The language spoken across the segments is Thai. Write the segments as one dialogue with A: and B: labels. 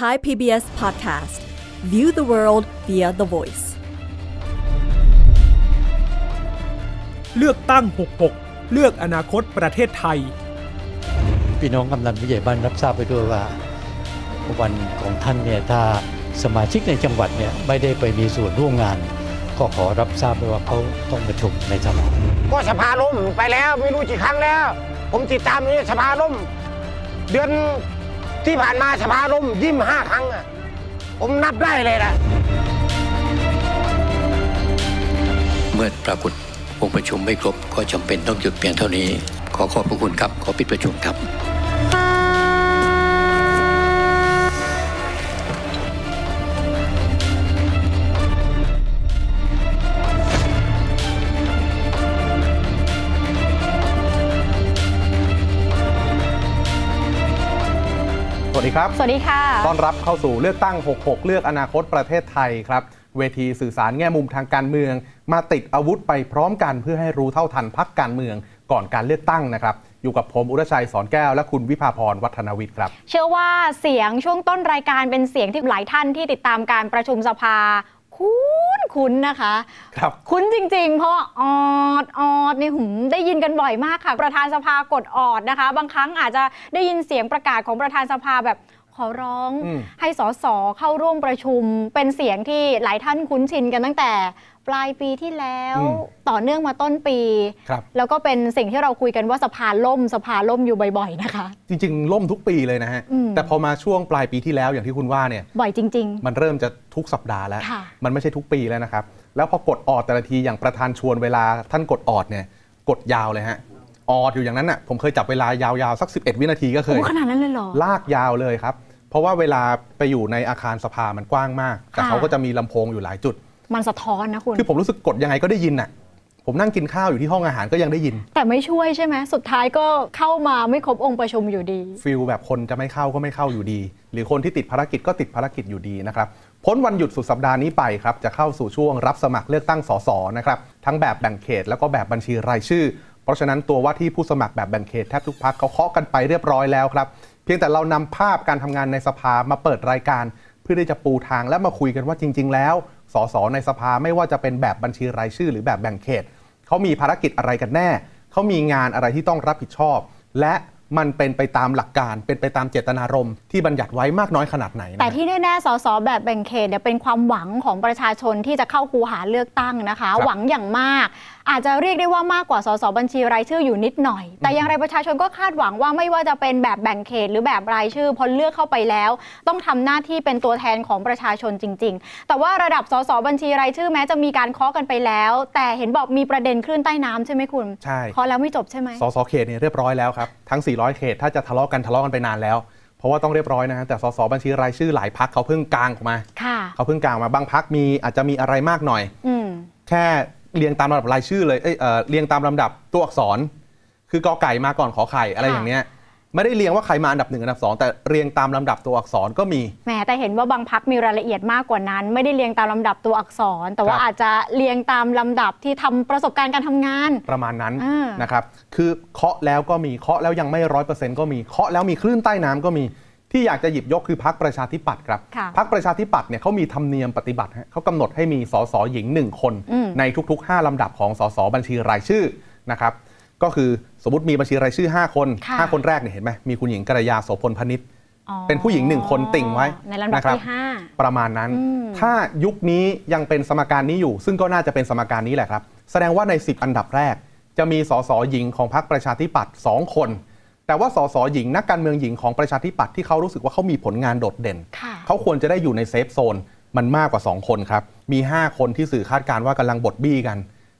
A: Thai PBS Podcast View the world via the voice
B: เลือกตั้ง 66 เลือกอนาคตประเทศไทย
C: พี่น้องกำนันผู้ใหญ่บ้านรับทราบไปด้วยว่า วันของท่านเนี่ยถ้าสมาชิกในจังหวัดเนี่ยไม่ได้ไปมีส่วนร่วมงาน ก็ขอรับทราบไปว่าเขาต้องประชุมในสภา
D: ก็สภาล่มไปแล้วไม่รู้กี่ครั้งแล้ว ผมติดตามนี่สภาล่ม เดือน ที่ผ่านมาสภาล่มยี่ห้าครั้งอะผมนับได้เลยนะ
C: เมื่อปรากฏองค์ประชุมไม่ครบ ก็จำเป็นต้องหยุดเพียงเท่านี้ ขอขอบพระคุณครับ ขอปิดประชุมครับ
E: สวัสดีครับ
F: สวัสดีค่ะ
E: ต้อนรับเข้าสู่เลือกตั้ง 66 เลือกอนาคตประเทศไทยครับ เวทีสื่อสารแง่มุมทางการเมือง มาติดอาวุธไปพร้อมกันเพื่อให้รู้เท่าทันพักการเมืองก่อนการเลือกตั้งนะครับ อยู่กับผมอุรชัยสอนแก้ว และคุณวิภาพรวัฒนวิทย์ครับ
F: เชื่อว่าเสียงช่วงต้นรายการเป็นเสียงที่หลายท่านที่ติดตามการประชุมสภา คุ้นคุ้นๆนะคะ
E: ครับ
F: คุ้นจริง ๆ เพราะว่าออดออดนี่หืมได้ยินกันบ่อยมากค่ะ ประธานสภากดออดนะคะ บางครั้งอาจจะได้ยินเสียงประกาศของประธานสภาแบบขอร้อง
E: อืม
F: ให้สสเข้าร่วมประชุมเป็นเสียงที่หลายท่านคุ้นชินกันตั้งแต่ ปลายปีที่แล้วต่อเนื่องมาต้นปี
E: ครับ
F: แล้วก็เป็นสิ่งที่เราคุยกันว่าสภาล่มสภาล่มอยู่บ่อยๆนะคะ
E: จริงๆ ล่มทุกปีเลยนะฮะ
F: อืม
E: แต่พอมาช่วงปลายปีที่แล้วอย่างที่คุณว่าเนี่ย
F: บ่อยจริง
E: มันเริ่มจะทุกสัปดาห์แล้ว
F: ค่ะ
E: มันไม่ใช่ทุกปีแล้วนะครับ แล้วพอกดออดแต่ละทีอย่างประธานชวนเวลาท่านกดออดเนี่ยกดยาวเลยฮะออดอยู่อย่างนั้นน่ะผมเคยจับเวลายาวๆสัก 11 วินาทีก็
F: ๆ
E: เค
F: โอ้
E: ย
F: ขนาดนั้นเลยเหรอ
E: ลากยาวเลยครับ เพราะว่าเวลาไปอยู่ในอาคารสภามันกว้างมาก แต่
F: ค่ะ
E: เขาก็จะมีลำโพงอยู่หลายจุด
F: มันสะท้อนนะคุณ
E: คือผมรู้สึกกดยังไงก็ได้ยินน่ะ ผมนั่งกินข้าวอยู่ที่ห้องอาหารก็ยังได้ยิน
F: แต่ไม่ช่วยใช่ไหมสุดท้ายก็เข้ามาไม่ครบองค์ประชุมอยู่ดี
E: feel แบบคนจะไม่เข้าก็ไม่เข้าอยู่ดี หรือคนที่ติดภารกิจก็ติดภารกิจอยู่ดีนะครับพ้นวันหยุดสุดสัปดาห์นี้ไปครับจะเข้าสู่ช่วงรับสมัครเลือกตั้งสสนะครับทั้งแบบแบ่งเขตแล้วก็แบบบัญชีรายชื่อ เพราะฉะนั้นตัวว่าที่ผู้สมัครแบบแบ่งเขตแทบทุกพักเขาเคาะกันไปเรียบร้อยแล้วครับเพียงแต่เรานำภาพการทำงานในสภามาเปิดรายการ เพื่อที่จะปูทางและมาคุยกันว่าจริง ๆ แล้ว สสในสภาไม่ว่าจะเป็นแบบบัญชีรายชื่อ หรือแบบแบ่งเขตเขามีภารกิจอะไรกันแน่ เขามีงานอะไรที่ต้องรับผิดชอบ และมันเป็นไปตามหลักการเป็นไปตามเจตนารมณ์ที่บัญญัติไว้มากน้อยขนาดไหนนะ
F: แต่ที่แน่ๆ สสแบบแบ่งเขตเนี่ยเป็นความหวังของประชาชนที่จะเข้าคูหาเลือกตั้งนะคะ หวังอย่างมาก อาจจะเรียกได้ว่ามากกว่าสสบัญชีรายชื่ออยู่นิดหน่อย แต่อย่างไรประชาชนก็คาดหวังว่าไม่ว่าจะเป็นแบบแบ่งเขต หรือแบบรายชื่อพอเลือกเข้าไปแล้ว ต้องทำหน้าที่เป็นตัวแทนของประชาชนจริง ๆ แต่ว่าระดับสสบัญชีรายชื่อแม้จะมีการเคาะกันไปแล้ว แต่เห็นบอกมีประเด็นคลื่นใต้น้ำใช่ไหมคุณ
E: ใช่
F: เคาะแล้วไม่จบใช่ไหม
E: สสเขตเนี่ยเรียบร้อยแล้วครับทั้ง 400 เขตถ้าจะทะเลาะกันทะเลาะกันไปนานแล้วเพราะว่าต้องเรียบร้อยนะฮะแต่สสบัญชีรายชื่อหลายพักเขาเพิ่งกลางออกมา
F: ค่ะ
E: เขาเพิ่งกลางมาบางพักมีอาจจะมีอะไรมากหน่อย
F: อืม
E: แค่ เรียงตามลำดับรายชื่อเลยเอ้ยเอ่อเรียงตามลำดับตัวอักษร คือกอไก่มาก่อนขอไข่อะไร
F: ค่ะ
E: อย่างเนี้ยไม่ได้เรียงว่าใครมาอันดับหนึ่งอันดับสองแต่เรียงตามลำดับตัวอักษรก็มี
F: แหมแต่เห็นว่าบางพักมีรายละเอียดมากกว่านั้น ไม่ได้เรียงตามลำดับตัวอักษร แต่ว่า
E: ครับ
F: อาจจะเรียงตามลำดับที่ทำประสบการณ์การทำงาน
E: ประมาณนั้น
F: อ่าน
E: นะครับ คือเคาะแล้วก็มี เคาะแล้วยังไม่ร้อยเปอร์เซ็นต์ก็มี เคาะแล้วมีคลื่นใต้น้ำก็มี ที่อยากจะหยิบยกคือพักประชาธิปัตย์ครับ
F: ค่ะ
E: พักประชาธิปัตย์เนี่ยเขามีธรรมเนียมปฏิบัติฮะเขากำหนดให้มีสสหญิงหนึ่งคน
F: อืม
E: ในทุก ๆ 5ลำดับของสสบัญชีรายชื่อนะครับก็คือสมมติมีบัญชีรายชื่อ 5 คน
F: ค่ะ
E: 5คนแรกเนี่ยเห็นไหมมีคุณหญิงกระยาโสพลพนิษฐ์
F: อ๋อ
E: เป็นผู้หญิงหนึ่งคนติ่งไว้
F: ในลำดับ
E: นะครับ
F: ที่ห้า
E: ประมาณนั้น
F: อืม
E: ถ้ายุคนี้ยังเป็นสมการนี้อยู่ ซึ่งก็น่าจะเป็นสมการนี้แหละครับ แสดงว่าใน 10 อันดับแรก จะมีสสหญิงของพรรคประชาธิปัตย์2คน แต่ว่าสสหญิงนักการเมืองหญิงของประชาธิปัตย์ที่เขารู้สึกว่าเขามีผลงานโดดเด่น
F: ค่ะ
E: เขาควรจะได้อยู่ใน safe zoneมันมากกว่า 2 คนครับ มี 5 คนที่สื่อคาดการณ์ว่ากำลังบดบี้กัน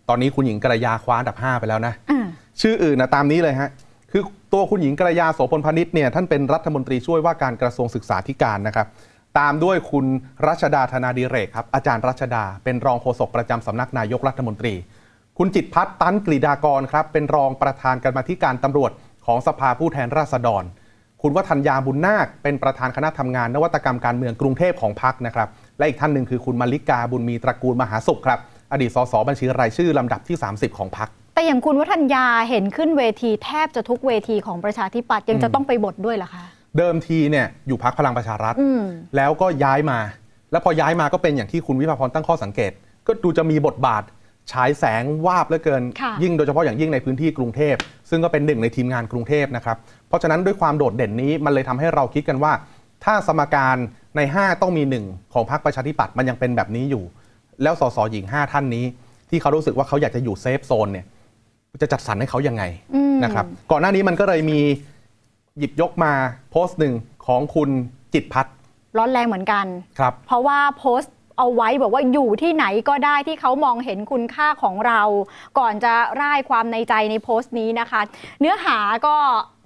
E: ตอนนี้คุณหญิงกระยาคว้าอันดับ 5 ไปแล้วนะ
F: อ่า
E: ชื่ออื่นนะตามนี้เลยฮะ คือตัวคุณหญิงกระยาโสพลพานิชเนี่ยท่านเป็นรัฐมนตรีช่วยว่าการกระทรวงศึกษาธิการนะครับ ตามด้วยคุณรัชดาธนาดิเรกครับอาจารย์รัชดา เป็นรองโฆษกประจำสำนักนายกรัฐมนตรี คุณจิตรพัฒน์ตันกฤษดากรครับเป็นรองประธานกรรมาธิการตำรวจ ของสภาผู้แทนราษฎร คุณวัฒนยาบุญนาคเป็นประธานคณะทำงานนวัตกรรมการเมืองกรุงเทพของพรรคนะครับ และอีกท่านหนึ่งคือคุณมาริกาบุญมีตระกูลมหาสุขครับ อดีตสสบัญชีรายชื่อลำดับที่ 30 ของพรรค
F: แต่อย่างคุณวัฒนยาเห็นขึ้นเวทีแทบจะทุกเวทีของประชาธิปัตย์ยังจะต้องไปบทด้วยเหรอคะ
E: เดิมทีเนี่ยอยู่พักพลังประชารัฐ
F: อืม
E: แล้วก็ย้ายมา แล้วพอย้ายมาก็เป็นอย่างที่คุณวิภาพรตั้งข้อสังเกต ก็ดูจะมีบทบาท ฉายแสงวาบเหลือเกิน
F: ค่ะ
E: ยิ่งโดยเฉพาะอย่างยิ่งในพื้นที่กรุงเทพ ซึ่งก็เป็นหนึ่งในทีมงานกรุงเทพนะครับ เพราะฉะนั้นด้วยความโดดเด่นนี้มันเลยทำให้เราคิดกันว่า ถ้าสมการใน 5 ต้องมีหนึ่งของพรรคประชาธิปัตย์มันยังเป็นแบบนี้อยู่ แล้วสสหญิง 5 ท่านนี้ ที่เขารู้สึกว่าเขาอยากจะอยู่เซฟโซนเนี่ยจะจัดสรรให้เขายังไง
F: อืม
E: นะครับก่อนหน้านี้มันก็เลยมีหยิบยกมาโพสต์หนึ่งของคุณจิตรพัฒน์
F: ร้อนแรงเหมือนกัน
E: ครับ
F: เพราะว่าโพสต์ เอาไว้บอกว่าอยู่ที่ไหนก็ได้ที่เขามองเห็นคุณค่าของเรา ก่อนจะร่ายความในใจในโพสต์นี้นะคะ เนื้อหาก็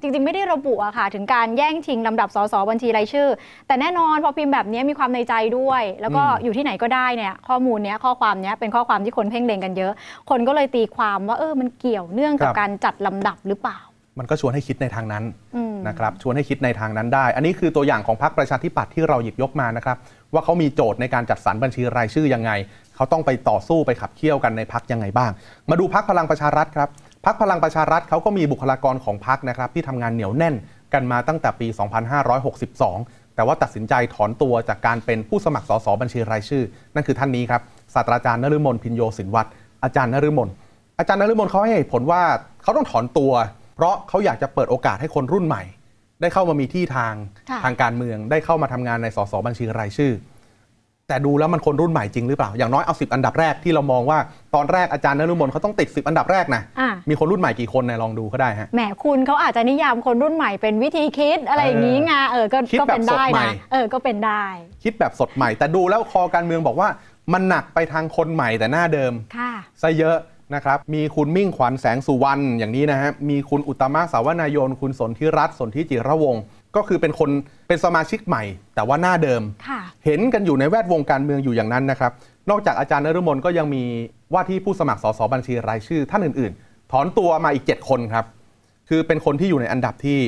F: จริง ๆ ไม่ได้ระบุอะค่ะ ถึงการแย่งชิงลำดับสสบัญชีรายชื่อ แต่แน่นอนพอพิมพ์แบบนี้มีความในใจด้วย แล้วก็
E: อืม
F: อยู่ที่ไหนก็ได้เนี่ยข้อมูลเนี้ยข้อความเนี้ยเป็นข้อความที่คนเพ่งเล็งกันเยอะ คนก็เลยตีความว่าเออมันเกี่ยวเนื่องกับการจัดลำดับหรือเปล่า
E: มันก็ชวนให้คิดในทางนั้น
F: อืม
E: นะครับชวนให้คิดในทางนั้นได้ อันนี้คือตัวอย่างของพรรคประชาธิปัตย์ที่เราหยิบยกมานะครับ ว่าเขามีโจทย์ในการจัดสรรบัญชีรายชื่อยังไง เขาต้องไปต่อสู้ไปขับเคี่ยวกันในพรรคยังไงบ้าง มาดูพรรคพลังประชารัฐครับพรรคพลังประชารัฐเขาก็มีบุคลากรของพรรคนะครับที่ทำงานเหนียวแน่นกันมาตั้งแต่ปี 2562 แต่ว่าตัดสินใจถอนตัวจากการเป็นผู้สมัครสสบัญชีรายชื่อ นั่นคือท่านนี้ครับศาสตราจารย์นฤมลพินโยสินวัตรอาจารย์นฤมลอาจารย์นฤมลเขาให้เหตุผลว่าเขาต้องถอนตัว เพราะเขาอยากจะเปิดโอกาสให้คนรุ่นใหม่ ได้เข้ามามีที่ทาง
F: ค่ะ
E: ทางการเมือง ได้เข้ามาทำงานในสสบัญชีรายชื่อ แต่ดูแล้วมันคนรุ่นใหม่จริงหรือเปล่า อย่างน้อยเอา 10 อันดับแรกที่เรามองว่าตอนแรกอาจารย์นฤมลเขาต้องติด 10 อันดับแรกนะ
F: อะ
E: มีคนรุ่นใหม่กี่คนเนี่ยลองดูก็ได้ฮะ
F: แหมคุณเขาอาจจะนิยามคนรุ่นใหม่เป็นวิธีคิดอะไรอย่างนี้ไงเออก็
E: คิด
F: ก็
E: แบบ
F: เป็นได้
E: สดใหม่
F: นะเออก็เป็นได้
E: คิดแบบสดใหม่ แต่ดูแล้วคอการเมืองบอกว่ามันหนักไปทางคนใหม่แต่หน้าเดิม
F: ค่ะ
E: ซะเยอะ นะครับมีคุณมิ่งขวัญแสงสุวรรณอย่างนี้นะฮะมีคุณอุตตมะสาวนายน คุณสนธิรัตน์สนธิจิระวงศ์ก็คือเป็นคนเป็นสมาชิกใหม่ แต่ว่าหน้าเดิม
F: ค่ะ
E: เห็นกันอยู่ในแวดวงการเมืองอยู่อย่างนั้นนะครับนอกจากอาจารย์นฤมลก็ยังมีว่าที่ผู้สมัครสสบัญชีรายชื่อท่านอื่น ๆ ถอนตัวมาอีก 7 คนครับคือเป็นคนที่อยู่ในอันดับที่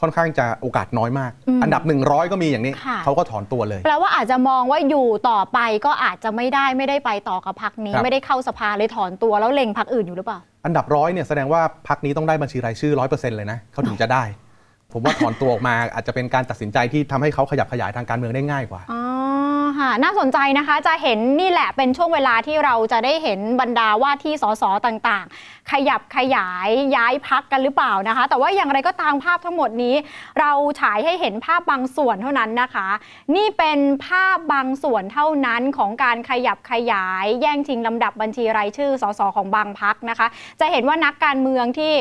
E: ค่อนข้างจะโอกาสน้อยมาก
F: อืม
E: อันดับ 100 ก็มีอย่างนี้
F: ค่ะ
E: เขาก็ถอนตัวเลย
F: แปลว่าอาจจะมองว่าอยู่ต่อไปก็อาจจะไม่ได้ไม่ได้ไปต่อกับพักนี้
E: ครับ
F: ไม่ได้เข้าสภาเลยถอนตัวแล้วเล็งพักอื่นอยู่หรือเปล่า
E: อันดับร้อยเนี่ยแสดงว่าพักนี้ต้องได้บัญชีรายชื่อร้อยเปอร์เซ็นต์เลยนะเขาถึงจะได้ ผมว่าถอนตัวออกมาอาจจะเป็นการตัดสินใจที่ทำให้เขาขยับขยายทางการเมืองได้ง่ายกว่า
F: อ๋อ ค่ะน่าสนใจนะคะจะเห็นนี่แหละเป็นช่วงเวลาที่เราจะได้เห็นบรรดาว่าที่สสต่างๆ ขยับขยายย้ายพักกันหรือเปล่านะคะ แต่ว่าอย่างไรก็ตามภาพทั้งหมดนี้ เราฉายให้เห็นภาพบางส่วนเท่านั้นนะคะ นี่เป็นภาพบางส่วนเท่านั้นของการขยับขยาย แย่งชิงลำดับบัญชีรายชื่อสสของบางพักนะคะ จะเห็นว่านักการเมืองที่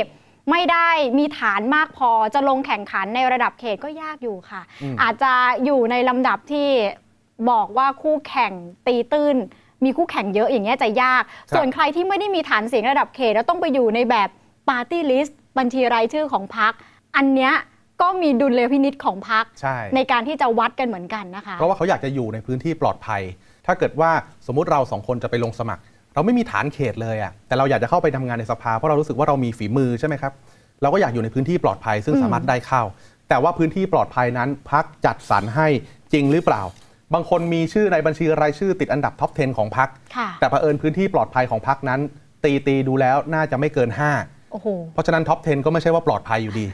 F: ไม่ได้มีฐานมากพอจะลงแข่งขันในระดับเขตก็ยากอยู่ค่ะ
E: อืม
F: อาจจะอยู่ในลำดับที่ บอกว่าคู่แข่งตีตื้น มีคู่แข่งเยอะอย่างเงี้ยจะยาก ส่วนใครที่ไม่ได้มีฐานเสียงระดับเขตแล้วต้องไปอยู่ในแบบปาร์ตี้ลิสต์บัญชีรายชื่อของพักอันเนี้ยก็มีดุลยพินิษของพัก
E: ใช่
F: ในการที่จะวัดกันเหมือนกันนะคะ
E: เพราะว่าเขาอยากจะอยู่ในพื้นที่ปลอดภัย ถ้าเกิดว่าสมมุติเราสองคนจะไปลงสมัคร เราไม่มีฐานเขตเลยอะแต่เราอยากจะเข้าไปทำงานในสภาเพราะเรารู้สึกว่าเรามีฝีมือใช่ไหมครับเราก็อยากอยู่ในพื้นที่ปลอดภัยซึ่ง
F: อืม
E: สามารถได้เข้า แต่ว่าพื้นที่ปลอดภัยนั้นพรรคจัดสรรให้จริงหรือเปล่า บางคนมีชื่อในบัญชีรายชื่อติดอันดับ top 10 ของพรร
F: คค่ะ
E: แต่เผอิญพื้นที่ปลอดภัยของพรรคนั้น ตีตีดูแล้วน่าจะไม่เกิน5
F: โอ้โห
E: เพราะฉะนั้น top 10 ก็ไม่ใช่ว่าปลอดภัยอยู่ดี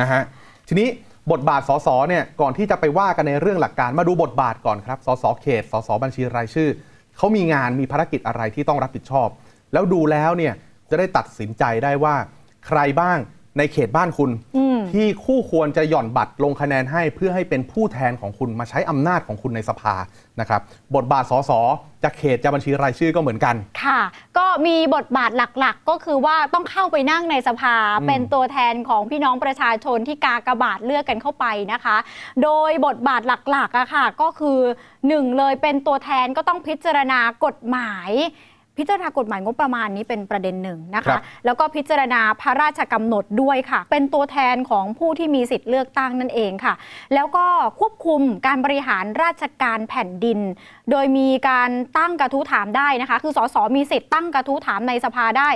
E: นะฮะ ทีนี้บทบาทสสเนี่ยก่อนที่จะไปว่ากันในเรื่องหลักการมาดูบทบาทก่อนครับ สสเขต สสบัญชีรายชื่อ เขามีงานมีภารกิจอะไรที่ต้องรับผิดชอบ แล้วดูแล้วเนี่ยจะได้ตัดสินใจได้ว่าใครบ้างในเขตบ้านคุณ
F: อืม
E: ที่คู่ควรจะหย่อนบัตรลงคะแนนให้เพื่อให้เป็นผู้แทนของคุณมาใช้อำนาจของคุณในสภานะครับบทบาทสสจะเขตจะบัญชีรายชื่อก็เหมือนกัน
F: ค่ะ ก็มีบทบาทหลักๆ ก็คือว่าต้องเข้าไปนั่งในสภา
E: อืม
F: เป็นตัวแทนของพี่น้องประชาชนที่กากบาทเลือกกันเข้าไปนะคะ โดยบทบาทหลักๆอะค่ะ ก็คือหนึ่งเลยเป็นตัวแทนก็ต้องพิจารณากฎหมาย พิจารณากฎหมายงบประมาณนี้เป็นประเด็นหนึ่งนะ
E: ครั
F: คะ
E: บ
F: แล้วก็พิจารณาพระราชกำหนดด้วยค่ะ เป็นตัวแทนของผู้ที่มีสิทธิ์เลือกตั้งนั่นเองค่ะ แล้วก็ควบคุมการบริหารราชการแผ่นดิน โดยมีการตั้งกระทู้ถามได้นะคะ คือสสมีสิทธิ์ตั้งกระทู้ถามในสภาได้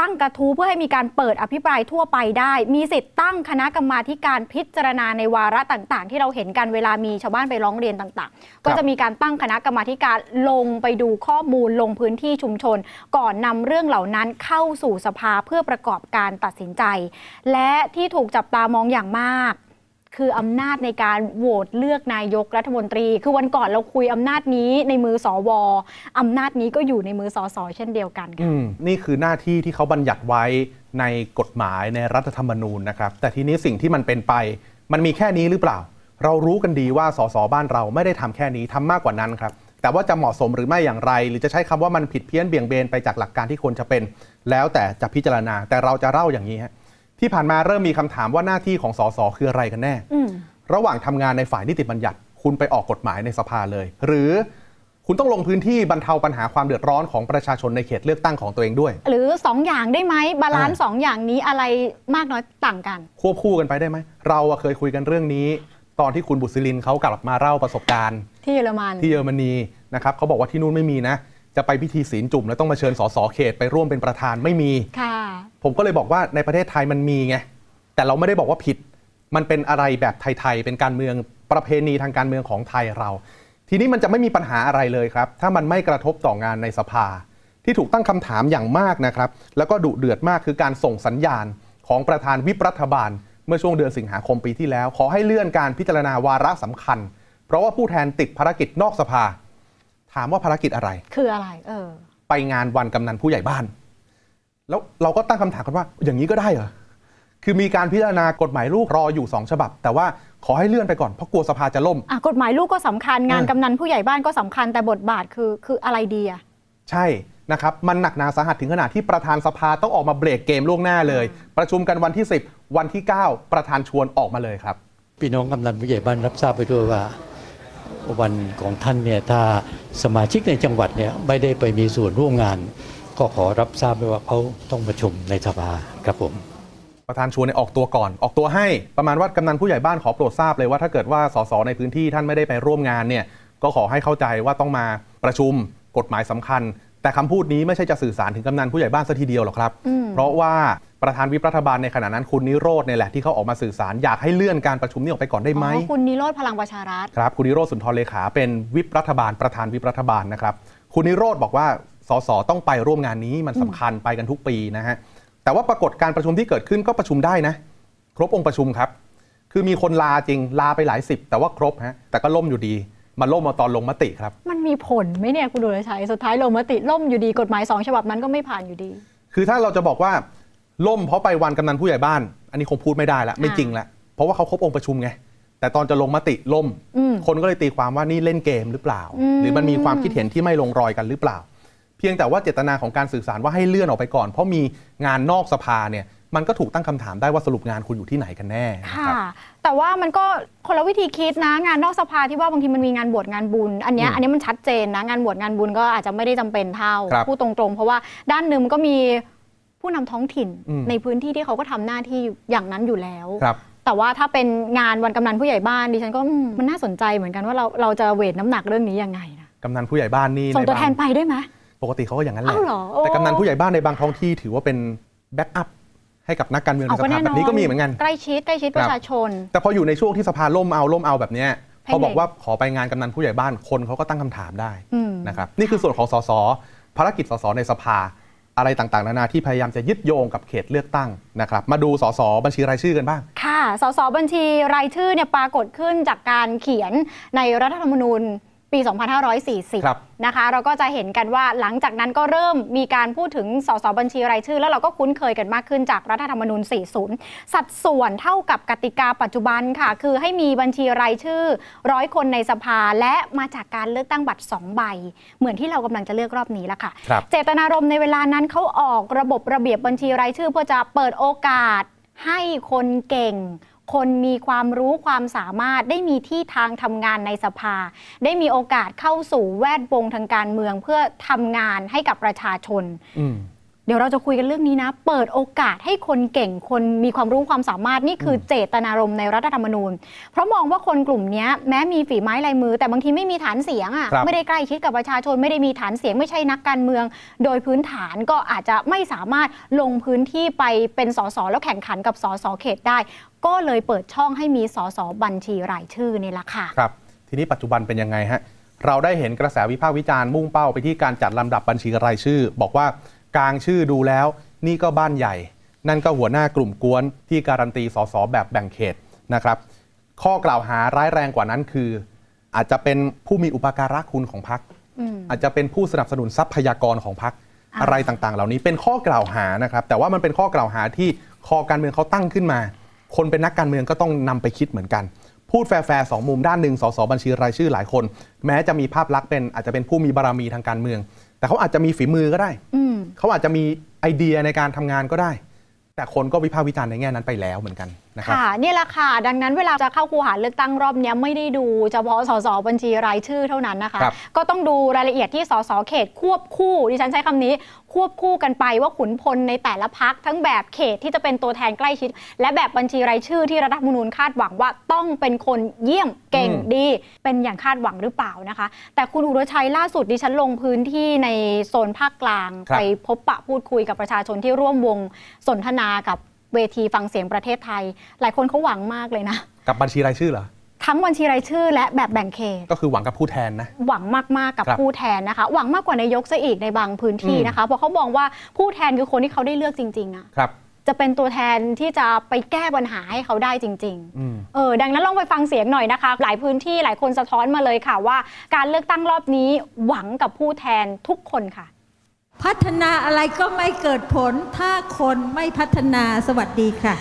F: ตั้งกระทู้เพื่อให้มีการเปิดอภิปรายทั่วไปได้ มีสิทธิ์ตั้งคณะกรรมาธิการพิจารณาในวาระต่างๆ ที่เราเห็นกันเวลามีชาวบ้านไปร้องเรียนต่างๆ ก็จะมีการตั้งคณะกรรมาธิการลงไปดูข้อมูลลงพื้นที่ชุมชน ก่อนนำเรื่องเหล่านั้นเข้าสู่สภาเพื่อประกอบการตัดสินใจ และที่ถูกจับตามองอย่างมาก คืออำนาจในการโหวตเลือกนายกรัฐมนตรี คือวันก่อนเราคุยอำนาจนี้ในมือสวอำนาจนี้ก็อยู่ในมือสสเช่นเดียวกันค่ะ
E: นี่คือหน้าที่ที่เขาบัญญัติไว้ในกฎหมายในรัฐธรรมนูญนะครับ แต่ทีนี้สิ่งที่มันเป็นไป มันมีแค่นี้หรือเปล่า เรารู้กันดีว่าสสบ้านเราไม่ได้ทำแค่นี้ทำมากกว่านั้นครับแต่ว่าจะเหมาะสมหรือไม่อย่างไร หรือจะใช้คำว่ามันผิดเพี้ยนเบี่ยงเบนไปจากหลักการที่ควรจะเป็น แล้วแต่จะพิจารณาแต่เราจะเล่าอย่างนี้ฮะ ที่ผ่านมาเริ่มมีคำถามว่าหน้าที่ของสสคืออะไรกันแน่
F: อืม
E: ระหว่างทำงานในฝ่ายนิติบัญญัติ คุณไปออกกฎหมายในสภาเลย หรือคุณต้องลงพื้นที่บรรเทาปัญหาความเดือดร้อนของประชาชนในเขตเลือกตั้งของตัวเองด้วย
F: หรือ 2 อย่างได้ไหม balance
E: อ่า
F: สองอย่างนี้อะไรมากน้อยต่างกัน
E: ควบคู่กันไปได้ไหม เราอะเคยคุยกันเรื่องนี้ ตอนที่คุณบุษลินเขากลับมาเล่าประสบการณ์
F: ที่เยอรมัน
E: ที่เยอรมนีนะครับเขาบอกว่าที่นู่นไม่มีนะ จะไปพิธีศีลจุ่มแล้วต้องมาเชิญสสเขตไปร่วมเป็นประธานไม่มี
F: ค่ะ
E: ผมก็เลยบอกว่าในประเทศไทยมันมีไง แต่เราไม่ได้บอกว่าผิด มันเป็นอะไรแบบไทยๆ เป็นการเมืองประเพณีทางการเมืองของไทยเรา ทีนี้มันจะไม่มีปัญหาอะไรเลยครับ ถ้ามันไม่กระทบต่องานในสภา ที่ถูกตั้งคำถามอย่างมากนะครับ แล้วก็ดุเดือดมากคือการส่งสัญญาณของประธานวิปรัฐบาล เมื่อช่วงเดือนสิงหาคมปีที่แล้ว ขอให้เลื่อนการพิจารณาวาระสำคัญ เพราะว่าผู้แทนติดภารกิจนอกสภา ถามว่าภารกิจอะไร
F: คืออะไร เออ
E: ไปงานวันกำนันผู้ใหญ่บ้าน แล้วเราก็ตั้งคำถามกันว่า อย่างนี้ก็ได้เหรอ คือมีการพิจารณากฎหมายลูกรออยู่ 2 ฉบับ แต่ว่าขอให้เลื่อนไปก่อนเพราะกลัวสภาจะล่ม
F: อะกฎหมายลูกก็สำคัญงาน
E: เออ
F: กำนันผู้ใหญ่บ้านก็สำคัญแต่บทบาทคือคืออะไรดีอะ
E: ใช่นะครับ มันหนักหนาสาหัสถึงขนาดที่ประธานสภาต้องออกมาเบรกเกมล่วงหน้าเลย ประชุมกันวันที่ 10 วันที่ 9 ประธานชวนออกมาเลยครับ
C: พี่น้องกำนันผู้ใหญ่บ้านรับทราบไปด้วยว่า วันของท่านเนี่ยถ้าสมาชิกในจังหวัดเนี่ยไม่ได้ไปมีส่วนร่วมงาน ก็ขอรับทราบไปว่าเขาต้องประชุมในสภาครับผม
E: ประธานชวนเนี่ยออกตัวก่อน ออกตัวให้ประมาณว่ากำนันผู้ใหญ่บ้านขอโปรดทราบเลยว่าถ้าเกิดว่าสสในพื้นที่ท่านไม่ได้ไปร่วมงานเนี่ยก็ขอให้เข้าใจว่าต้องมาประชุมกฎหมายสำคัญ แต่คำพูดนี้ไม่ใช่จะสื่อสารถึงกำนันผู้ใหญ่บ้านซะทีเดียวหรอกครับ
F: อืม
E: เพราะว่า ประธานวิปรัฐบาลในขณะนั้นคุณนิโรธเนี่ยแหละที่เขาออกมาสื่อสารอยากให้เลื่อนการประชุมนี้ออกไปก่อนได้ไหม
F: อ๋อคุณนิโรธพลังประชารัฐ
E: ครับคุณนิโรธสุนทรเลขาเป็นวิปรัฐบาลประธานวิปรัฐบาลนะครับ คุณนิโรธบอกว่าสสต้องไปร่วมงานนี้มันสำคัญไปกันทุกปีนะฮะแต่ว่าปรากฏการประชุมที่เกิดขึ้นก็ประชุมได้นะ ครบองค์ประชุมครับ คือมีคนลาจริงลาไปหลายสิบ แต่ว่าครบฮะแต่ก็ล่มอยู่ดีมาล่มมาตอนลงมติครับ
F: มันมีผลไหมเนี่ยคุณดุลชัยสุดท้ายลงมติล่มอยู่ดีกฎหมายสองฉบับนั้นก็ไม่ผ่านอยู่ดี
E: คือถ้าเราจะบอกว่า ล่มเพราะไปวันกำนันผู้ใหญ่บ้าน อันนี้คงพูดไม่ได้ละไม่จริงละเพราะว่าเขาครบองค์ประชุมไงแต่ตอนจะลงมติล่ม
F: อืม
E: คนก็เลยตีความว่านี่เล่นเกมหรือเปล่า
F: อืม
E: หรือมันมีความคิดเห็นที่ไม่ลงรอยกันหรือเปล่า เพียงแต่ว่าเจตนาของการสื่อสารว่าให้เลื่อนออกไปก่อน เพราะมีงานนอกสภาเนี่ยมันก็ถูกตั้งคำถามได้ว่าสรุปงานคุณอยู่ที่ไหนกันแน่นะ
F: ค่ะ
E: ครับ
F: แต่ว่ามันก็คนละวิธีคิดนะ งานนอกสภาที่ว่าบางทีมันมีงานบวชงานบุญ อันเนี้ย
E: อืม
F: อันเนี้ยมันชัดเจนนะ งานบวชงานบุญก็อาจจะไม่ได้จำเป็นเท่า
E: ครับ
F: พูดตรงๆ เพราะว่าด้านหนึ่งมันก็มี ผู้นำท้องถิ่น
E: อืม
F: ในพื้นที่ที่เขาก็ทำหน้าที่อย่างนั้นอยู่แล้ว
E: ครับ
F: แต่ว่าถ้าเป็นงานวันกำนันผู้ใหญ่บ้านดิฉันก็อืมมันน่าสนใจเหมือนกันว่าเราเราจะเวทน้ำหนักเรื่องนี้ยังไงนะ
E: กำนันผู้ใหญ่บ้านนี่
F: ส่ง
E: ใน
F: ตัว
E: บา
F: แทนไปได้ไหม
E: ปกติเขาก็อย่างนั้นแหละ
F: อ้าวเหรอโอ้
E: แต่กำนันผู้ใหญ่บ้านในบางท้องที่ถือว่าเป็นแบ็กอัพให้กับนักการเมืองใน
F: เอา
E: ส
F: ก็
E: ภา
F: แน่
E: แบ
F: นอน
E: บนี้ก็มีเหมือนกัน
F: ใกล้ชิดใกล้ชิดประชาชน
E: แต่พออยู่ในช่วงที่สภาล่มเอาล่มเอาแบบเนี้ย
F: ให้
E: เขาบอก
F: เด็ก
E: ว่าขอไปงานกำนันผู้ใหญ่บ้านคนเขาก็ตั้งคำถามได้
F: อืม
E: นะครับนี่คือส่วนของสสภารกิจสสในสภา อะไรต่างๆ นานาที่พยายามจะยึดโยงกับเขตเลือกตั้งนะครับ มาดูสสบัญชีรายชื่อกันบ้าง
F: ค่ะ สสบัญชีรายชื่อเนี่ยปรากฏขึ้นจากการเขียนในรัฐธรรมนูญ ปี 2540
E: ครับ
F: นะคะ เราก็จะเห็นกันว่าหลังจากนั้นก็เริ่มมีการพูดถึงสสบัญชีรายชื่อ แล้วเราก็คุ้นเคยกันมากขึ้นจากรัฐธรรมนูญ 40 สัดส่วนเท่ากับกติกาปัจจุบันค่ะ คือให้มีบัญชีรายชื่อร้อยคนในสภาและมาจากการเลือกตั้งบัตร 2 ใบ เหมือนที่เรากำลังจะเลือกรอบนี้แล้วค่ะ
E: ครับ
F: เจตนารมณ์ในเวลานั้นเขาออกระบบระเบียบบัญชีรายชื่อ เพื่อจะเปิดโอกาสให้คนเก่ง คนมีความรู้ความสามารถได้มีที่ทางทำงานในสภา ได้มีโอกาสเข้าสู่แวดวงทางการเมืองเพื่อทำงานให้กับประชาชน เดี๋ยวเราจะคุยกันเรื่องนี้นะ เปิดโอกาสให้คนเก่งคนมีความรู้ความสามารถนี่คือเจตนารมณ์ในรัฐธรรมนูญ เพราะมองว่าคนกลุ่มเนี้ยแม้มีฝีไม้ลายมือ แต่บางทีไม่มีฐานเสียงอะ
E: ครับ
F: ไม่ได้ใกล้ชิดกับประชาชนไม่ได้มีฐานเสียงไม่ใช่นักการเมือง โดยพื้นฐานก็อาจจะไม่สามารถลงพื้นที่ไปเป็นสสแล้วแข่งขันกับสสเขตได้ ก็เลยเปิดช่องให้มีสสบัญชีรายชื่อนี่แหละค่ะ
E: ครับ ทีนี้ปัจจุบันเป็นยังไงฮะเราได้เห็นกระแสวิพากษ์วิจารณ์มุ่งเป้าไปที่การจัดลำดับบัญชีรายชื่อ บอกว่า กลางชื่อดูแล้ว นี่ก็บ้านใหญ่ นั่นก็หัวหน้ากลุ่มกวนที่การันตีสสแบบแบ่งเขตนะครับ ข้อกล่าวหาร้ายแรงกว่านั้นคือ อาจจะเป็นผู้มีอุปการะคุณของพรรค
F: อืม
E: อาจจะเป็นผู้สนับสนุนทรัพยากรของพรรค
F: อ่า
E: อะไรต่างๆ เหล่านี้เป็นข้อกล่าวหานะครับ แต่ว่ามันเป็นข้อกล่าวหาที่คอการเมืองเขาตั้งขึ้นมา คนเป็นนักการเมืองก็ต้องนำไปคิดเหมือนกัน พูดแฟร์ๆสองมุมด้านหนึ่งสสบัญชีรายชื่อหลายคน แม้จะมีภาพลักษณ์เป็นอาจจะเป็นผู้มีบารมีทางการเมือง แต่เขาอาจจะมีฝีมือก็ได้
F: อืม
E: เขาอาจจะมีไอเดียในการทำงานก็ได้ แต่คนก็วิพากษ์วิจารณ์ในแง่นั้นไปแล้วเหมือนกัน นะครับ
F: ค่ะนี่แหละค่ะ ดังนั้นเวลาจะเข้าคูหาเลือกตั้งรอบเนี้ยไม่ได้ดูเฉพาะสสบัญชีรายชื่อเท่านั้นนะคะ
E: ครับ
F: ก็ต้องดูรายละเอียดที่สสเขตควบคู่ดิฉันใช้คำนี้ควบคู่กันไปว่าขุนพลในแต่ละพักทั้งแบบเขตที่จะเป็นตัวแทนใกล้ชิด และแบบบัญชีรายชื่อที่รัฐธรรมนูญคาดหวังว่าต้องเป็นคนเยี่ยมเก่ง
E: อืม
F: ดีเป็นอย่างคาดหวังหรือเปล่านะคะ แต่คุณอุรชัยล่าสุดดิฉันลงพื้นที่ในโซนภาคกลาง
E: ครับ
F: ไปพบปะพูดคุยกับประชาชนที่ร่วมวงสนทนากับ เวทีฟังเสียงประเทศไทย หลายคนเขาหวังมากเลยนะ
E: กับบัญชีรายชื่อเหรอ
F: ทั้งบัญชีรายชื่อและแบบแบ่งเขต
E: ก็คือหวังกับผู้แทนนะ
F: หวังมากๆกับ
E: ครับ
F: ผู้แทนนะคะ หวังมากกว่านายกซะอีกในบางพื้นที่
E: อืม
F: นะคะ เพราะเขามองว่าผู้แทนคือคนที่เขาได้เลือกจริงๆอะ
E: ครับ
F: จะเป็นตัวแทนที่จะไปแก้ปัญหาให้เขาได้จริง
E: อืม
F: ๆเออดังนั้นลองไปฟังเสียงหน่อยนะคะ หลายพื้นที่หลายคนสะท้อนมาเลยค่ะว่า การเลือกตั้งรอบนี้หวังกับผู้แทนทุกคนค่ะ
G: พัฒนาอะไรก็ไม่เกิดผล ถ้าคนไม่พัฒนาสวัสดีค่ะ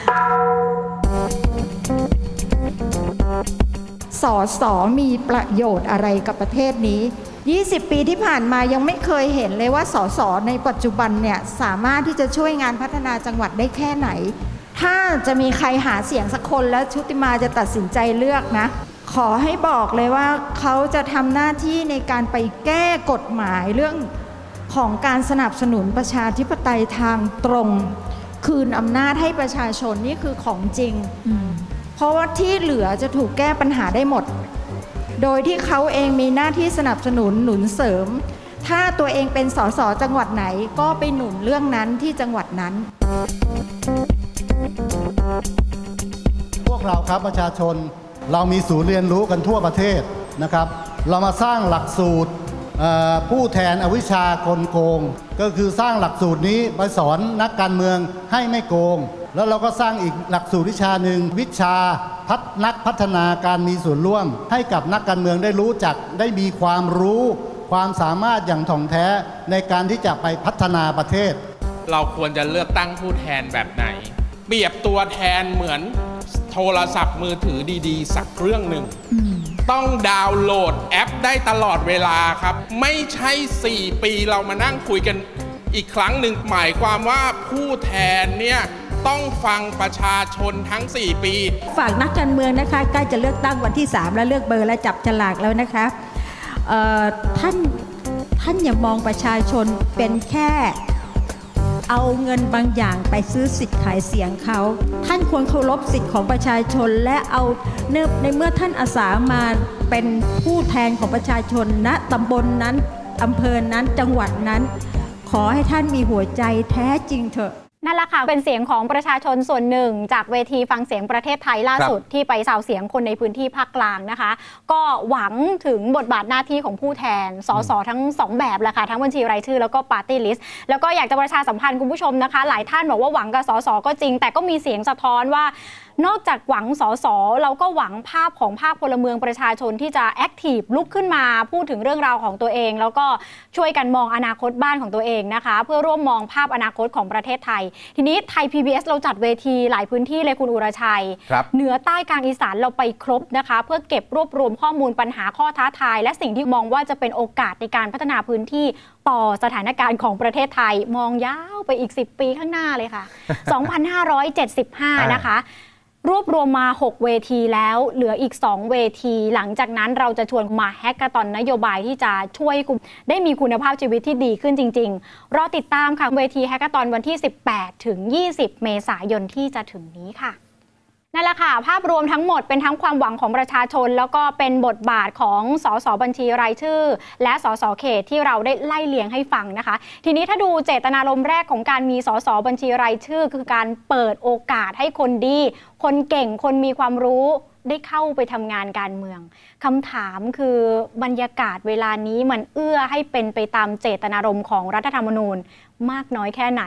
H: สอสอมีประโยชน์อะไรกับประเทศนี้ 20 ปีที่ผ่านมายังไม่เคยเห็นเลยว่าสอสอในปัจจุบันเนี่ยสามารถที่จะช่วยงานพัฒนาจังหวัดได้แค่ไหน ถ้าจะมีใครหาเสียงสักคนแล้วชุติมาจะตัดสินใจเลือกนะขอให้บอกเลยว่าเขาจะทำหน้าที่ในการไปแก้กฎหมายเรื่อง ของการสนับสนุนประชาธิปไตยทางตรง คืนอำนาจให้ประชาชนนี่คือของจริง เพราะว่าที่เหลือจะถูกแก้ปัญหาได้หมด โดยที่เขาเองมีหน้าที่สนับสนุนหนุนเสริม ถ้าตัวเองเป็นสสจังหวัดไหนก็ไปหนุนเรื่องนั้นที่จังหวัดนั้น
I: พวกเราครับประชาชนเรามีศูนย์เรียนรู้กันทั่วประเทศนะครับ เรามาสร้างหลักสูตรเอ่อ ผู้แทนอวิชชากลโกง ก็คือสร้างหลักสูตรนี้ไปสอนนักการเมืองให้ไม่โกง แล้วเราก็สร้างอีกหลักสูตรวิชาหนึ่งวิชาพัฒนักพัฒนาการมีส่วนร่วม ให้กับนักการเมืองได้รู้จักได้มีความรู้ ความสามารถอย่างถ่องแท้ในการที่จะไปพัฒนาประเทศ
J: เราควรจะเลือกตั้งผู้แทนแบบไหน เปรียบตัวแทนเหมือนโทรศัพท์มือถือดีๆ สักเครื่องหนึ่ง ต้องดาวน์โหลดแอปได้ตลอดเวลาครับ ไม่ใช่ 4 ปีเรามานั่งคุยกันอีกครั้งหนึ่งหมายความว่าผู้แทนเนี่ยต้องฟังประชาชนทั้ง 4 ปี
G: ฝากนักการเมืองนะคะใกล้จะเลือกตั้งวันที่ 3 แล้วเลือกเบอร์และจับฉลากแล้วนะคะท่านท่านอย่ามองประชาชนเป็นแค่ เอาเงินบางอย่างไปซื้อสิทธิ์ขายเสียงเขา ท่านควรเคารพสิทธิ์ของประชาชน และเอาเนื่องในเมื่อท่านอาสามาเป็นผู้แทนของประชาชนณตำบลนนั้นอำเภอนั้นจังหวัดนั้น ขอให้ท่านมีหัวใจแท้จริงเถอะ
F: นั่นแหละค่ะ เป็นเสียงของประชาชนส่วนหนึ่ง จากเวทีฟังเสียงประเทศไทยล่าสุดที่ไปสาวเสียงคนในพื้นที่ภาคกลางนะคะ ก็หวังถึงบทบาทหน้าที่ของผู้แทนสสทั้งสองแบบแหละค่ะ ทั้งบัญชีรายชื่อแล้วก็ party list แล้วก็อยากจะประชาสัมพันธ์คุณผู้ชมนะคะ หลายท่านบอกว่าหวังกับสสก็จริง แต่ก็มีเสียงสะท้อนว่า นอกจากหวังสสเราก็หวังภาพของภาคพลเมืองประชาชนที่จะ active ลุกขึ้นมาพูดถึงเรื่องราวของตัวเอง แล้วก็ช่วยกันมองอนาคตบ้านของตัวเองนะคะ เพื่อร่วมมองภาพอนาคตของประเทศไทย ทีนี้ Thai PBS เราจัดเวทีหลายพื้นที่เลยคุณอุรชัย
E: ครับ
F: เหนือใต้กลางอีสานเราไปครบนะคะ เพื่อเก็บรวบรวมข้อมูลปัญหาข้อท้าทาย และสิ่งที่มองว่าจะเป็นโอกาสในการพัฒนาพื้นที่ต่อสถานการณ์ของประเทศไทยมองยาวไปอีก 10 ปีข้างหน้าเลยค่ะ 2575 นะคะ รวบรวมมา 6 เวทีแล้ว เหลืออีก 2 เวที หลังจากนั้นเราจะชวนมาแฮกกะตอนนโยบายที่จะช่วยกลุ่มได้มีคุณภาพชีวิตที่ดีขึ้นจริง ๆ รอติดตามค่ะเวทีแฮกกะตอนวันที่ 18 ถึง 20 เมษายนที่จะถึงนี้ค่ะ นั่นแหละค่ะ ภาพรวมทั้งหมดเป็นทั้งความหวังของประชาชน แล้วก็เป็นบทบาทของสสบัญชีรายชื่อ และสสเขตที่เราได้ไล่เลียงให้ฟังนะคะ ทีนี้ถ้าดูเจตนารมณ์แรกของการมีสสบัญชีรายชื่อ คือการเปิดโอกาสให้คนดี คนเก่งคนมีความรู้ได้เข้าไปทำงานการเมืองคำถามคือบรรยากาศเวลานี้มันเอื้อให้เป็นไปตามเจตนารมณ์ของรัฐธรรมนูญ มากน้อยแค่ไหน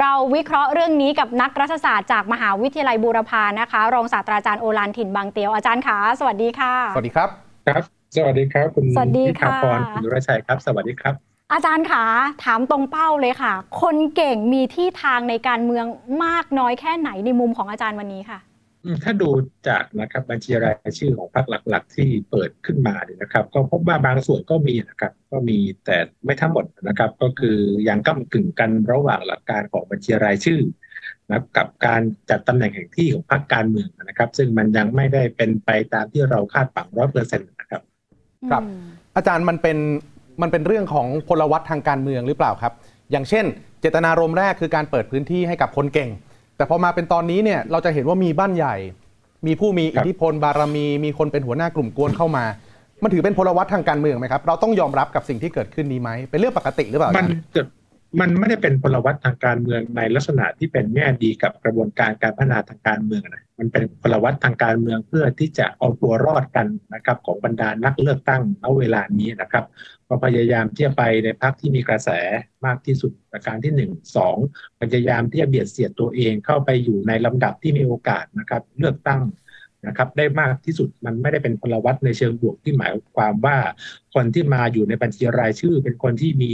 F: เราวิเคราะห์เรื่องนี้กับนักรัฐศาสตร์จากมหาวิทยาลัยบูรพานะคะ รองศาสตราจารย์โอลานถิ่นบางเตียวอาจารย์ขาสวัสดีค่ะ
E: สวัสดีครับ
K: ครับ สวัสดีครับ คุณ
F: สวัสดี
K: พิธา
F: ค่ะ
K: พรคุณดุรชัยครับ สวัสดีครับ
F: อาจารย์ขาถามตรงเป้าเลยค่ะ คนเก่งมีที่ทางในการเมืองมากน้อยแค่ไหนในมุมของอาจารย์วันนี้ค่ะ
K: อืม ถ้าดูจากนะครับบัญชีรายชื่อของพรรคหลัก ๆ ที่เปิดขึ้นมาเนี่ยนะครับ ก็พบว่าบางส่วนก็มีนะครับก็มีแต่ไม่ทั้งหมดนะครับ ก็คือยังก้ากึ่งกันระหว่างหลักการของบัญชีรายชื่อนะกับการจัดตำแหน่งแห่งที่ของพรรคการเมืองนะครับ ซึ่งมันยังไม่ได้เป็นไปตามที่เราคาดฝังร้อยเปอร์เซ็นต์นะครับ
E: ครับ อาจารย์มันเป็นมันเป็นเรื่องของพลวัตทางการเมืองหรือเปล่าครับ อย่างเช่น เจตนารมณ์แรกคือการเปิดพื้นที่ให้กับคนเก่ง แต่พอมาเป็นตอนนี้เนี่ยเราจะเห็นว่ามีบ้านใหญ่ มีผู้มีอิทธิพลบารมี มีคนเป็นหัวหน้ากลุ่มกวนเข้ามา มันถือเป็นพลวัตทางการเมืองไหมครับเราต้องยอมรับกับสิ่งที่เกิดขึ้นนี้ไหมเป็นเรื่องปกติหรือเปล่าอา
K: มั
E: จานรย์
K: เกิดมันไม่ได้เป็นพลวัตทางการเมืองในลักษณะที่เป็นแง่ดีกับกระบวนการการพัฒนาทางการเมืองนะมันเป็นพลวัตทางการเมืองเพื่อที่จะเอาตัวรอดกันนะครับของบรรดานักเลือกตั้งณเวลานี้นะครับ ก็พยายามที่จะไปในพรรคที่มีกระแสมากที่สุดประการที่หนึ่งสองพยายามที่จะเบียดเสียดตัวเองเข้าไปอยู่ในลำดับที่มีโอกาสนะครับเลือกตั้งนะครับได้มากที่สุดมันไม่ได้เป็นพลวัตในเชิงบวกที่หมายความว่า คนที่มาอยู่ในบัญชีรายชื่อ เป็นคนที่มี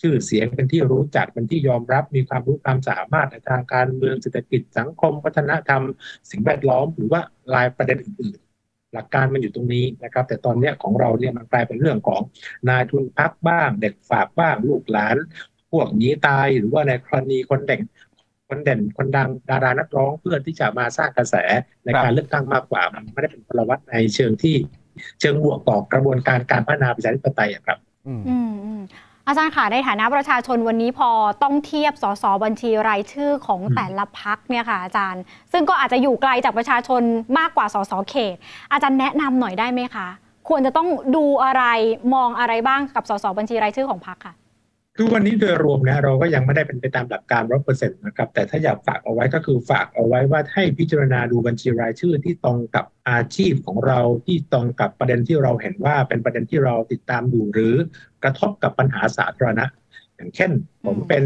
K: ชื่อเสียงเป็นที่รู้จักเป็นที่ยอมรับ มีความรู้ความสามารถในทางการเมืองเศรษฐกิจสังคมวัฒนธรรม สิ่งแวดล้อม หรือว่ารายประเด็นอื่น หลักการมันอยู่ตรงนี้นะครับ แต่ตอนเนี้ยของเราเนี่ยมันกลายเป็นเรื่องของนายทุนพักบ้าง เด็กฝากบ้างลูกหลาน พวกหนีตายหรือว่าในกรณีคนเด่นคนเด่นคนดังดารานักร้องเพื่อที่จะมาสร้างกระแสใน
E: ครับ
K: การเลือกตั้งมากกว่า มันไม่ได้เป็นพลวัตในเชิงที่ เชิงบวกต่อกระบวนการการพัฒนาประชาธิปไตยอะครับ
E: อืม
F: อืมอืมอาจารย์ค่ะในฐานะประชาชนวันนี้พอต้องเทียบสสบัญชีรายชื่อของ
K: อืม
F: แต่ละพักเนี่ยค่ะอาจารย์ ซึ่งก็อาจจะอยู่ไกลจากประชาชนมากกว่าสสเขต อาจารย์แนะนำหน่อยได้ไหมคะ ควรจะต้องดูอะไรมองอะไรบ้างกับสสบัญชีรายชื่อของพักค่ะ
K: คือวันนี้โดยรวมนะเราก็ยังไม่ได้เป็นไปตามหลักการร้อยเปอร์เซ็นต์นะครับ แต่ถ้าอยากฝากเอาไว้ก็คือฝากเอาไว้ว่าให้พิจารณาดูบัญชีรายชื่อที่ตรงกับอาชีพของเราที่ตรงกับประเด็นที่เราเห็นว่าเป็นประเด็นที่เราติดตามอยู่หรือกระทบกับปัญหาสาธารณะ อย่างเช่น ผมเป็น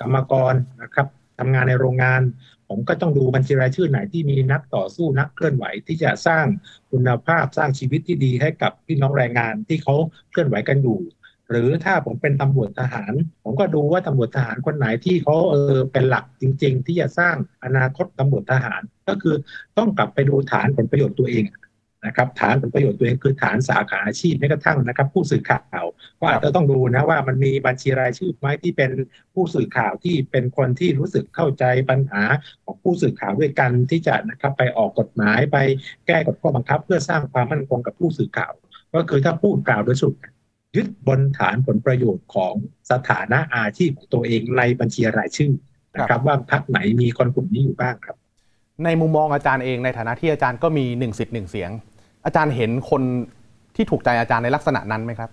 K: กรรมกรนะครับทำงานในโรงงาน ผมก็ต้องดูบัญชีรายชื่อไหนที่มีนักต่อสู้นักเคลื่อนไหวที่จะสร้างคุณภาพสร้างชีวิตที่ดีให้กับพี่น้องแรงงานที่เขาเคลื่อนไหวกันอยู่ หรือถ้าผมเป็นตำรวจทหาร ผมก็ดูว่าตำรวจทหารคนไหนที่เขาเออเป็นหลักจริง ๆ ที่จะสร้างอนาคตตำรวจทหาร ก็คือต้องกลับไปดูฐานผลประโยชน์ตัวเองนะครับฐานผลประโยชน์ตัวเองคือฐานสาขาอาชีพแม้กระทั่งนะครับ ผู้สื่อข่าวก็อาจจะต้องดูนะว่ามันมีบัญชีรายชื่อไหมที่เป็นผู้สื่อข่าวที่เป็นคนที่รู้สึกเข้าใจปัญหาของผู้สื่อข่าวด้วยกันที่จะนะครับไปออกกฎหมายไปแก้กฎข้อบังคับ เพื่อสร้างความมั่นคงกับผู้สื่อข่าว ก็คือถ้าพูดกล่าวโดยสรุป ยึดบนฐานผลประโยชน์ของสถานะอาชีพของตัวเองในบัญชีรายชื่อนะครับว่าพรรคไหนมีคนกลุ่มนี้อยู่บ้างครับ
E: ในมุมมองอาจารย์เองในฐานะที่อาจารย์ก็มีหนึ่งสิทธิ์หนึ่งเสียง อาจารย์เห็นคนที่ถูกใจอาจารย์ในลักษณะนั้นไหมครับ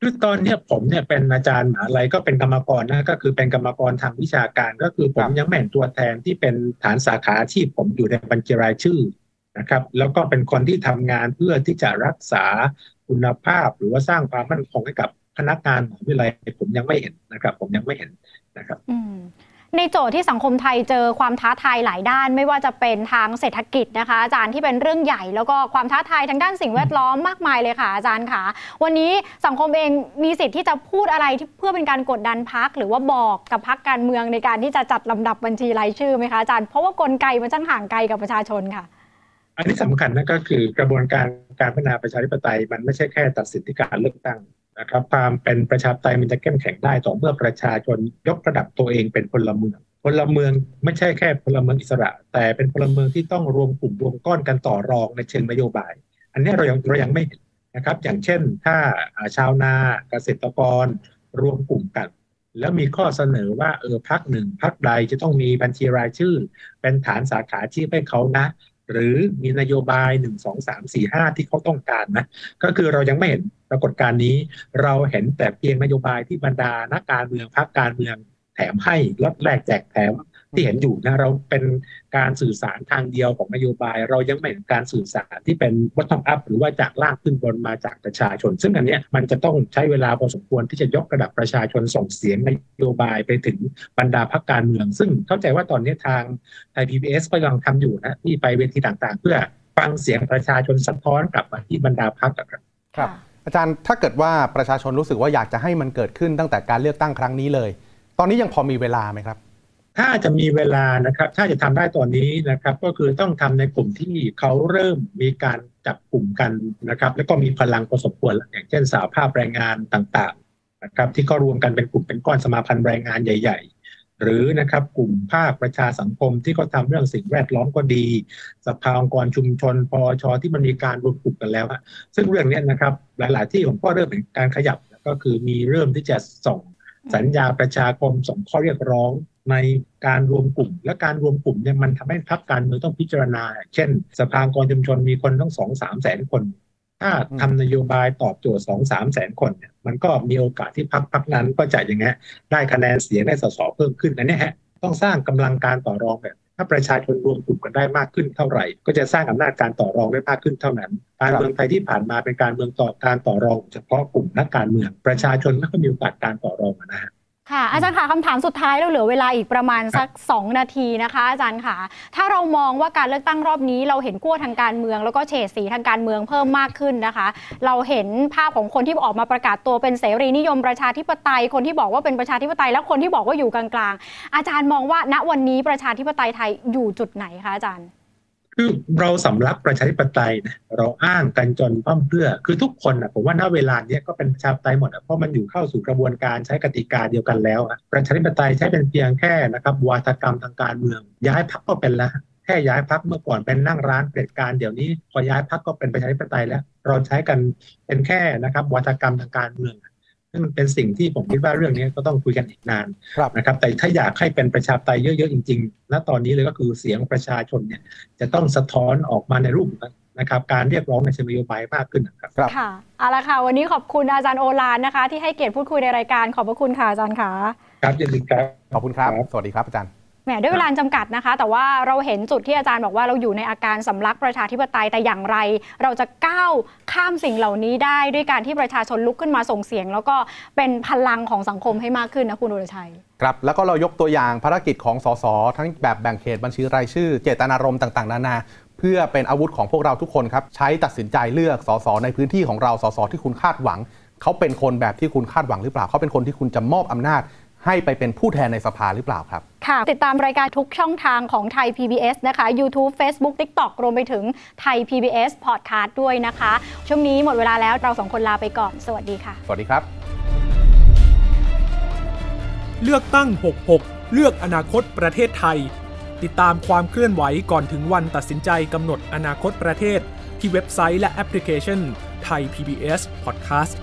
K: คือตอนเนี้ยผมเนี่ยเป็นอาจารย์มหาลัยก็เป็นกรรมกรนะก็คือเป็นกรรมกรทางวิชาการ ก็คือผมยังไม่เห็นตัวแทนที่เป็นฐานสาขาอาชีพผมอยู่ในบัญชีรายชื่อนะครับ แล้วก็เป็นคนที่ทำงานเพื่อที่จะรักษา คุณภาพ หรือว่าสร้างความมั่นคงให้กับพนักงานมหาวิทยาลัยผมยังไม่เห็นนะครับ ผมยังไม่เห็นนะครับ
F: ในโจทย์ที่สังคมไทยเจอความท้าทายหลายด้าน ไม่ว่าจะเป็นทางเศรษฐกิจนะคะ อาจารย์ที่เป็นเรื่องใหญ่ แล้วก็ความท้าทายทางด้านสิ่งแวดล้อมมากมายเลยค่ะอาจารย์ค่ะ วันนี้สังคมเองมีสิทธิ์ที่จะพูดอะไรที่เพื่อเป็นการกดดันพักหรือว่าบอกกับพักการเมืองในการที่จะจัดลำดับบัญชีรายชื่อไหมคะอาจารย์เพราะว่ากลไกมันช่างห่างไกลกับประชาชนค่ะ
K: อันนี้สำคัญนะก็คือกระบวนการการพัฒนาประชาธิปไตย มันไม่ใช่แค่ตัดสินที่การเลือกตั้งนะครับ ความเป็นประชาธิปไตยมันจะเข้มแข็งได้ต่อเมื่อประชาชนยกระดับตัวเองเป็นพลเมืองพลเมืองไม่ใช่แค่พลเมืองอิสระ แต่เป็นพลเมืองที่ต้องรวมกลุ่มรวมก้อนกันต่อรองในเชิงนโยบาย อันนี้เรายังเรายังไม่เห็นนะครับ อย่างเช่น ถ้าชาวนาเกษตรกรรวมกลุ่มกัน แล้วมีข้อเสนอว่าเออพักหนึ่งพักใดจะต้องมีบัญชีรายชื่อ เป็นฐานสาขาอาชีพให้เขานะ หรือมีนโยบายหนึ่งสองสามสี่ห้าที่เขาต้องการนะ ก็คือเรายังไม่เห็นปรากฏการณ์นี้ เราเห็นแต่เพียงนโยบายที่บรรดานักการเมืองพรรคการเมืองแถมให้ลดแลกแจกแถม ที่เห็นอยู่นะเราเป็นการสื่อสารทางเดียวของนโยบาย เรายังไม่เห็นการสื่อสารที่เป็นวัฒนอัพหรือว่าจากล่างขึ้นบนมาจากประชาชน ซึ่งอันนี้มันจะต้องใช้เวลาพอสมควรที่จะยกระดับประชาชนส่งเสียงนโยบายไปถึงบรรดาพรรคการเมือง ซึ่งเข้าใจว่าตอนนี้ทางไทยพีบีก็กำลังทำอยู่นะที่ไปเวทีต่างๆ เพื่อฟังเสียงประชาชนสะท้อนกลับมาที่บรรดาพรรคครับ
E: ครับอาจารย์ถ้าเกิดว่าประชาชนรู้สึกว่าอยากจะให้มันเกิดขึ้นตั้งแต่การเลือกตั้งครั้งนี้เลย ตอนนี้ยังพอมีเวลาไหมครับ
K: ถ้าจะมีเวลานะครับ ถ้าจะทำได้ตอนนี้นะครับ ก็คือต้องทำในกลุ่มที่เขาเริ่มมีการจับกลุ่มกันนะครับ แล้วก็มีพลังพอสมควรแล้วอย่างเช่นสาภาพแรงงานต่างๆนะครับที่ก็รวมกันเป็นกลุ่มเป็นก้อนสมาพันธ์แรงงานใหญ่ ๆ หรือนะครับกลุ่มภาคประชาสังคมที่เขาทาเรื่องสิ่งแวดล้อมก็ดี สภาองค์กรชุมชนปอชที่มันมีการรวมกลุ่มกันแล้วอะซึ่งเรื่องนี้นะครับหลาย ๆ ที่ผมก็เริ่มเห็นการขยับก็คือมีเริ่มที่จะส่งสัญญาประชาคมส่งข้อเรียกร้อง ในการรวมกลุ่ม และการรวมกลุ่มเนี่ยมันทำให้พรรคการเมืองต้องพิจารณา เช่น สภาองค์กรชุมชนมีคนต้องสองสามแสนคน ถ้าทำนโยบายตอบโจทย์สองสามแสนคนเนี่ยมันก็มีโอกาสที่พรรคพรรคนั้นก็จะอย่างเงี้ยได้คะแนนเสียงได้สสเพิ่มขึ้นอันนี้ฮะต้องสร้างกำลังการต่อรองแบบถ้าประชาชนรวมกลุ่มกันได้มากขึ้นเท่าไหร่ ก็จะสร้างอำนาจการต่อรองได้มากขึ้นเท่านั้น การเมืองไทยที่ผ่านมาเป็นการเมืองต่อการต่อรอง เฉพาะกลุ่มนักการเมืองประชาชนไม่ค่อยมีโอกาสการต่อรองนะฮะ
F: ค่ะอาจารย์ค่ะคำถามสุดท้ายเราเหลือเวลาอีกประมาณสัก 2 นาทีนะคะ อาจารย์ค่ะ ถ้าเรามองว่าการเลือกตั้งรอบนี้ เราเห็นขั้วทางการเมือง แล้วก็เฉดสีทางการเมืองเพิ่มมากขึ้นนะคะ เราเห็นภาพของคนที่ออกมาประกาศตัวเป็นเสรีนิยมประชาธิปไตย คนที่บอกว่าเป็นประชาธิปไตย และคนที่บอกว่าอยู่กลางๆอาจารย์มองว่าณวันนี้ประชาธิปไตยไทยอยู่จุดไหนคะอาจารย์
K: คือเราสำลักประชาธิปไตยนะเราอ้างกันจนพร่ำเพื่อ คือทุกคนนะผมว่าณเวลาเนี้ยก็เป็นประชาธิปไตยหมดอะเพราะมันอยู่เข้าสู่กระบวนการใช้กติกาเดียวกันแล้วอะประชาธิปไตยใช้เป็นเพียงแค่นะครับวาทกรรมทางการเมือง ย้ายพักก็เป็นแล้วแค่ย้ายพักเมื่อก่อนเป็นนั่งร้านเผด็จการเดี๋ยวนี้พอย้ายพักก็เป็นประชาธิปไตยแล้ว เราใช้กันเป็นแค่นะครับวาทกรรมทางการเมือง ซึ่งมันเป็นสิ่งที่ผมคิดว่าเรื่องนี้ก็ต้องคุยกันอีกนานนะครับ แต่ถ้าอยากให้เป็นประชาธิปไตยเยอะๆจริงๆณตอนนี้เลยก็คือเสียงประชาชนเนี่ยจะต้องสะท้อนออกมาในรูปนะครับการเรียกร้องในเชิงนโยบายมากขึ้นนะครับ
F: ค่ะเอาละค่ะ วันนี้ขอบคุณอาจารย์โอลานนะคะ ที่ให้เกียรติพูดคุยในรายการขอบพระคุณค่ะอาจารย์ค่ะ
K: ครับยินดีครับ
E: ขอบคุณครับ สวัสดีครับอาจารย์
F: แหมด้วยเวลาจำกัดนะคะ แต่ว่าเราเห็นจุดที่อาจารย์บอกว่าเราอยู่ในอาการสำลักประชาธิปไตยแต่อย่างไร เราจะก้าวข้ามสิ่งเหล่านี้ได้ด้วยการที่ประชาชนลุกขึ้นมาส่งเสียง แล้วก็เป็นพลังของสังคมให้มากขึ้นนะคุณอุรชัย
E: ครับแล้วก็เรายกตัวอย่างภารกิจของสสทั้งแบบแบ่งเขตบัญชีรายชื่อ เจตนารมณ์ต่างๆ นานาเพื่อเป็นอาวุธของพวกเราทุกคนครับใช้ตัดสินใจเลือกสสในพื้นที่ของเราสสที่คุณคาดหวัง เขาเป็นคนแบบที่คุณคาดหวังหรือเปล่า เขาเป็นคนที่คุณจะมอบอำนาจ ให้ไปเป็นผู้แทนในสภาหรือเปล่าครับ
F: ค่ะ ติดตามรายการทุกช่องทางของไทย PBS นะคะ YouTube Facebook TikTok รวมไปถึงไทย PBS Podcast ด้วยนะคะ ช่วงนี้หมดเวลาแล้วเราสองคนลาไปก่อน สวัสดีค่ะ
E: สวัสดีครับ
B: เลือกตั้ง 66 เลือกอนาคตประเทศไทย ติดตามความเคลื่อนไหวก่อนถึงวันตัดสินใจกำหนดอนาคตประเทศ ที่เว็บไซต์และแอปพลิเคชันไทย PBS Podcast